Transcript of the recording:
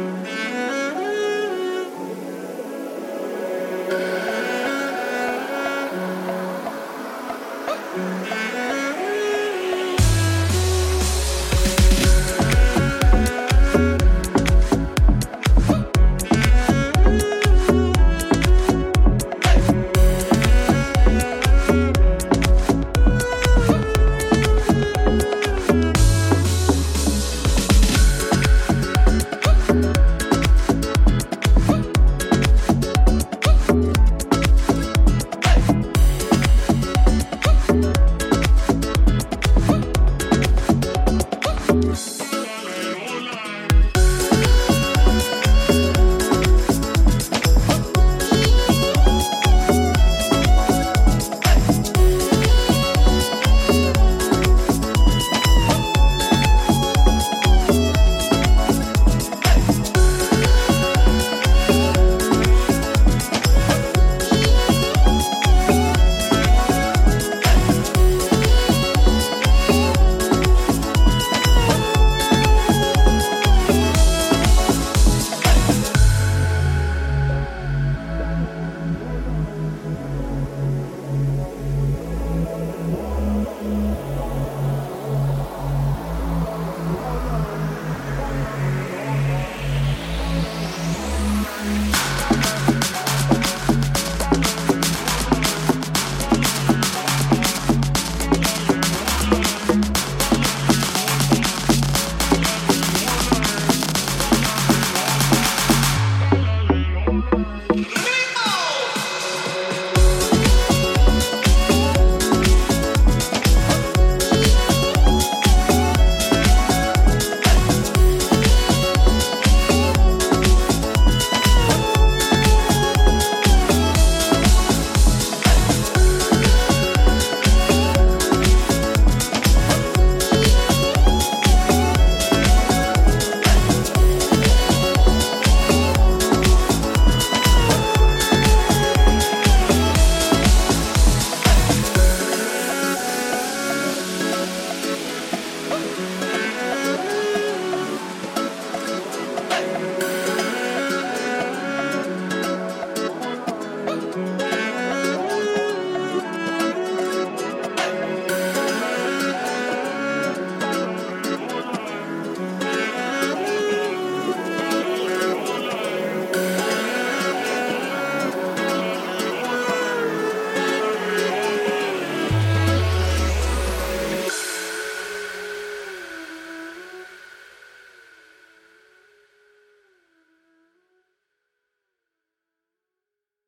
Mm-hmm.